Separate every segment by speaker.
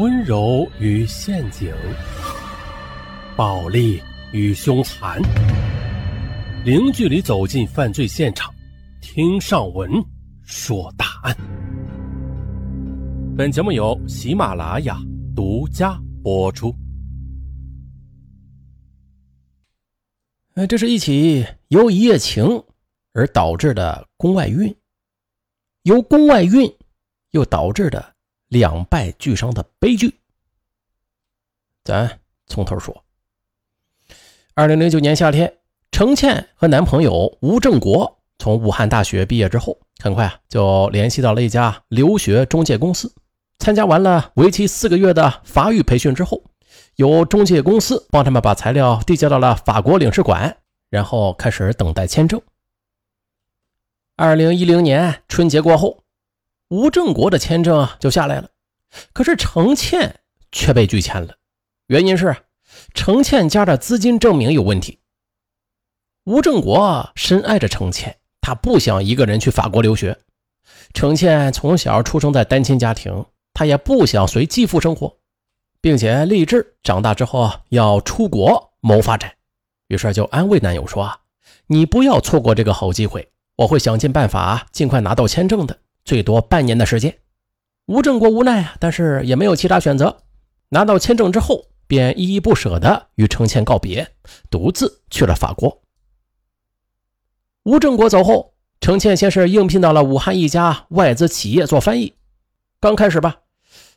Speaker 1: 温柔与陷阱，暴力与凶残，零距离走进犯罪现场，听上文说大案。本节目由喜马拉雅独家播出。
Speaker 2: 这是一起由一夜情而导致的宫外孕，由宫外孕又导致的两败俱伤的悲剧。咱从头说。二零零九年夏天，程倩和男朋友吴正国从武汉大学毕业之后，很快啊就联系到了一家留学中介公司。参加完了为期四个月的法语培训之后，由中介公司帮他们把材料递交到了法国领事馆，然后开始等待签证。二零一零年春节过后，吴正国的签证就下来了，可是程倩却被拒签了，原因是程倩家的资金证明有问题。吴正国深爱着程倩，他不想一个人去法国留学。程倩从小出生在单亲家庭，他也不想随继父生活。并且立志长大之后要出国谋发展，于是就安慰男友说：“你不要错过这个好机会，我会想尽办法尽快拿到签证的，最多半年的时间。”吴正国无奈啊，但是也没有其他选择。拿到签证之后，便依依不舍地与程倩告别，独自去了法国。吴正国走后，程倩先是应聘到了武汉一家外资企业做翻译，刚开始吧。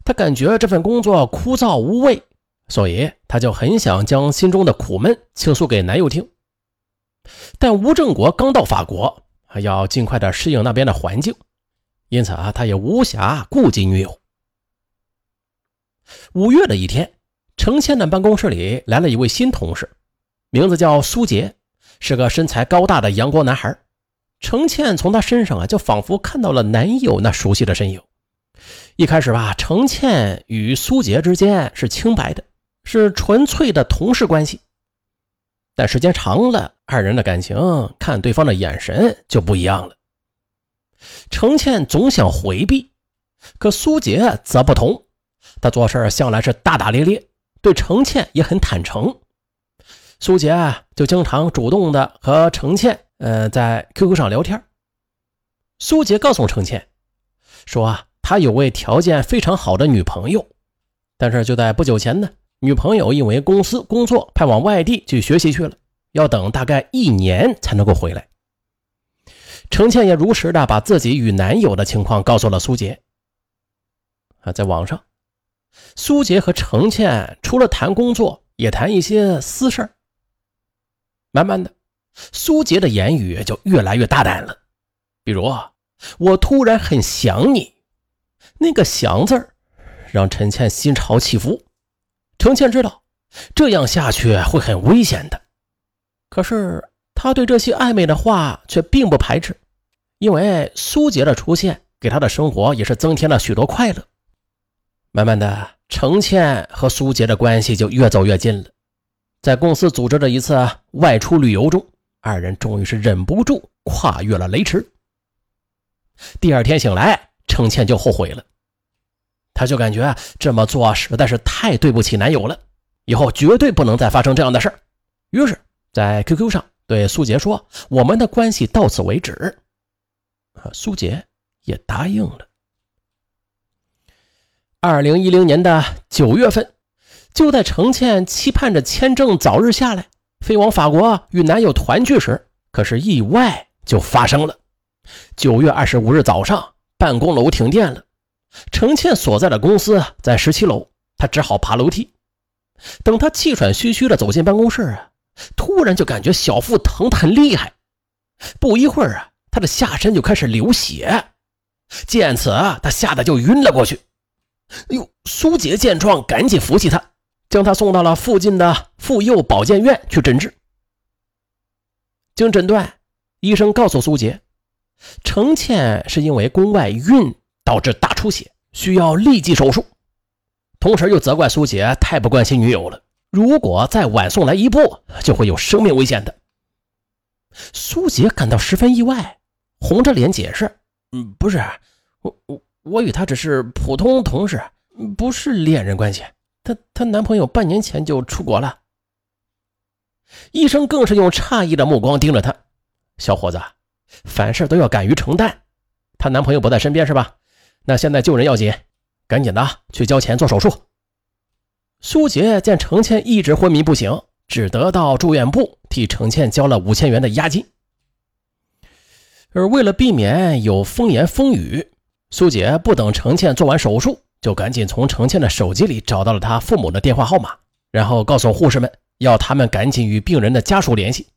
Speaker 2: 她感觉这份工作枯燥无味，所以她就很想将心中的苦闷倾诉给男友听。但吴正国刚到法国，还要尽快的适应那边的环境，因此啊，他也无暇顾及女友。五月的一天，程倩的办公室里来了一位新同事，名字叫苏杰，是个身材高大的阳光男孩。程倩从他身上啊，就仿佛看到了男友那熟悉的身影。一开始吧，程倩与苏杰之间是清白的，是纯粹的同事关系。但时间长了，二人的感情看对方的眼神就不一样了。程倩总想回避，可苏杰则不同，他做事向来是大大咧咧，对程倩也很坦诚。苏杰就经常主动的和程倩，呃，在 QQ 上聊天。苏杰告诉程倩说啊。他有位条件非常好的女朋友，但是就在不久前呢，女朋友因为公司工作派往外地去学习去了，要等大概一年才能够回来。程倩也如实的把自己与男友的情况告诉了苏杰。啊，在网上，苏杰和程倩除了谈工作，也谈一些私事慢慢的，苏杰的言语就越来越大胆了，比如我突然很想你。那个“想”字儿，让陈倩心潮起伏。程倩知道这样下去会很危险的，可是她对这些暧昧的话却并不排斥，因为苏杰的出现给她的生活也是增添了许多快乐。慢慢的，程倩和苏杰的关系就越走越近了。在公司组织的一次外出旅游中，二人终于是忍不住跨越了雷池。第二天醒来，程倩就后悔了。她就感觉这么做实在是太对不起男友了，以后绝对不能再发生这样的事于是，在 QQ 上对苏杰说：“我们的关系到此为止。”啊，苏杰也答应了。二零一零年的九月份，就在程倩期盼着签证早日下来，飞往法国与男友团聚时，可是意外就发生了。九月二十五日早上，办公楼停电了。程倩所在的公司在十七楼，她只好爬楼梯。等她气喘吁吁地走进办公室啊，突然就感觉小腹疼得很厉害。不一会儿啊，他的下身就开始流血。见此啊，她吓得就晕了过去。哎呦，苏杰见状赶紧扶起他，将他送到了附近的妇幼保健院去诊治。经诊断，医生告诉苏杰，程倩是因为宫外孕。导致大出血，需要立即手术。同时又责怪苏杰太不关心女友了，如果再晚送来一步，就会有生命危险的。苏杰感到十分意外，红着脸解释：“嗯，不是，我我我与他只是普通同事，不是恋人关系，她她男朋友半年前就出国了。医生更是用诧异的目光盯着她，小伙子，凡事都要敢于承担。她男朋友不在身边是吧？那现在救人要紧，赶紧的去交钱做手术。苏杰见程倩一直昏迷不醒，只得到住院部替程倩交了五千元的押金。而为了避免有风言风语，苏杰不等程倩做完手术，就赶紧从程倩的手机里找到了她父母的电话号码，然后告诉护士们要他们赶紧与病人的家属联系，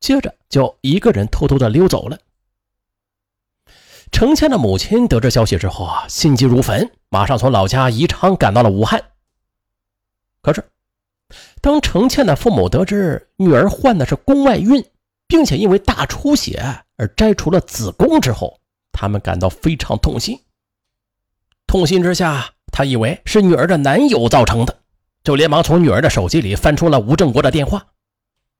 Speaker 2: 接着就一个人偷偷的溜走了。程倩的母亲得知消息之后啊，心急如焚，马上从老家宜昌赶到了武汉。可是，当程倩的父母得知女儿患的是宫外孕，并且因为大出血而摘除了子宫之后，他们感到非常痛心。痛心之下，他以为是女儿的男友造成的，就连忙从女儿的手机里翻出了吴正国的电话。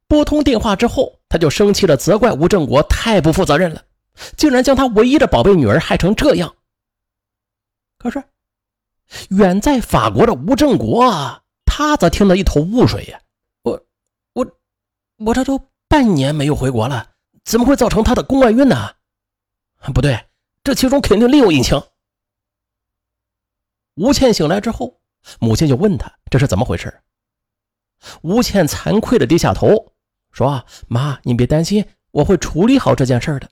Speaker 2: 拨通电话之后，他就生气的责怪吴正国太不负责任了，竟然将他唯一的宝贝女儿害成这样。可是，远在法国的吴正国。他则听得一头雾水呀，我我我这都半年没有回国了，怎么会造成他的宫外孕呢？不对，这其中肯定另有隐情。吴倩醒来之后，母亲就问他这是怎么回事。吴倩惭愧的低下头，说：“妈，你别担心，我会处理好这件事的。”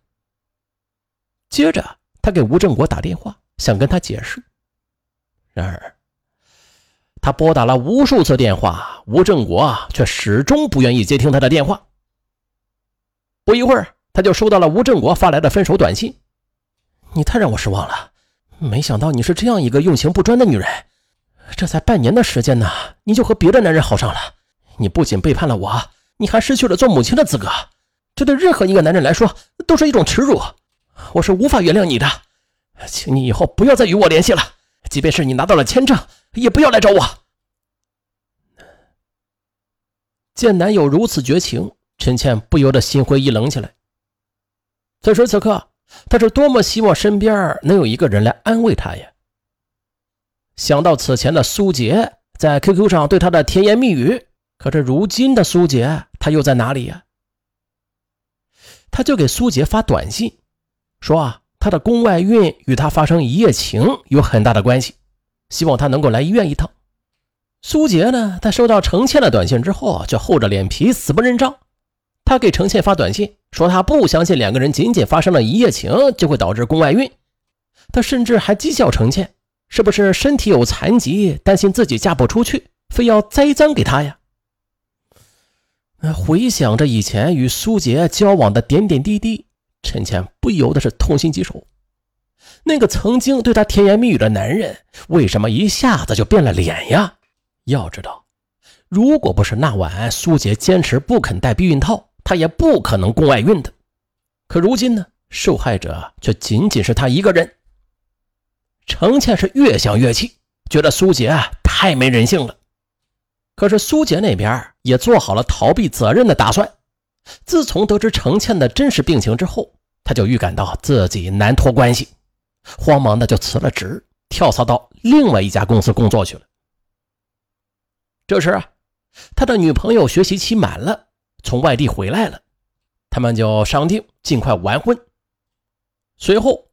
Speaker 2: 接着，他给吴正国打电话，想跟他解释，然而。他拨打了无数次电话，吴正国却始终不愿意接听他的电话。不一会儿，他就收到了吴正国发来的分手短信：“你太让我失望了，没想到你是这样一个用情不专的女人。这才半年的时间呢，你就和别的男人好上了。你不仅背叛了我，你还失去了做母亲的资格。这对任何一个男人来说都是一种耻辱。我是无法原谅你的，请你以后不要再与我联系了。即便是你拿到了签证。”也不要来找我。见男友如此绝情，陈倩不由得心灰意冷起来。此时此刻，她是多么希望身边能有一个人来安慰她呀！想到此前的苏杰在 QQ 上对她的甜言蜜语，可是如今的苏杰他又在哪里呀？他就给苏杰发短信，说啊，他的宫外孕与他发生一夜情有很大的关系。希望他能够来医院一趟。苏杰呢，在收到程倩的短信之后，就厚着脸皮死不认账。他给程倩发短信说，他不相信两个人仅仅发生了一夜情就会导致宫外孕。他甚至还讥笑程倩是不是身体有残疾，担心自己嫁不出去，非要栽赃给他呀？回想着以前与苏杰交往的点点滴滴，陈倩不由得是痛心疾首。那个曾经对她甜言蜜语的男人，为什么一下子就变了脸呀？要知道，如果不是那晚苏杰坚持不肯戴避孕套，他也不可能宫外孕的。可如今呢，受害者却仅仅是他一个人。程倩是越想越气，觉得苏杰啊太没人性了。可是苏杰那边也做好了逃避责任的打算。自从得知程倩的真实病情之后，他就预感到自己难脱关系。慌忙的就辞了职，跳槽到另外一家公司工作去了。这时啊，他的女朋友学习期满了，从外地回来了，他们就商定尽快完婚。随后，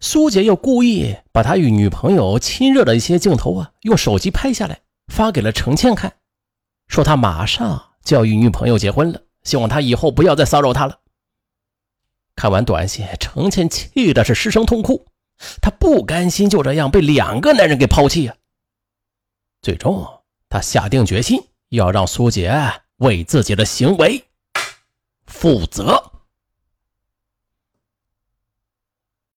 Speaker 2: 苏杰又故意把他与女朋友亲热的一些镜头啊，用手机拍下来，发给了程倩看，说他马上就要与女朋友结婚了，希望他以后不要再骚扰他了。看完短信，程倩气的是失声痛哭。她不甘心就这样被两个男人给抛弃呀。最终，她下定决心要让苏杰为自己的行为负责。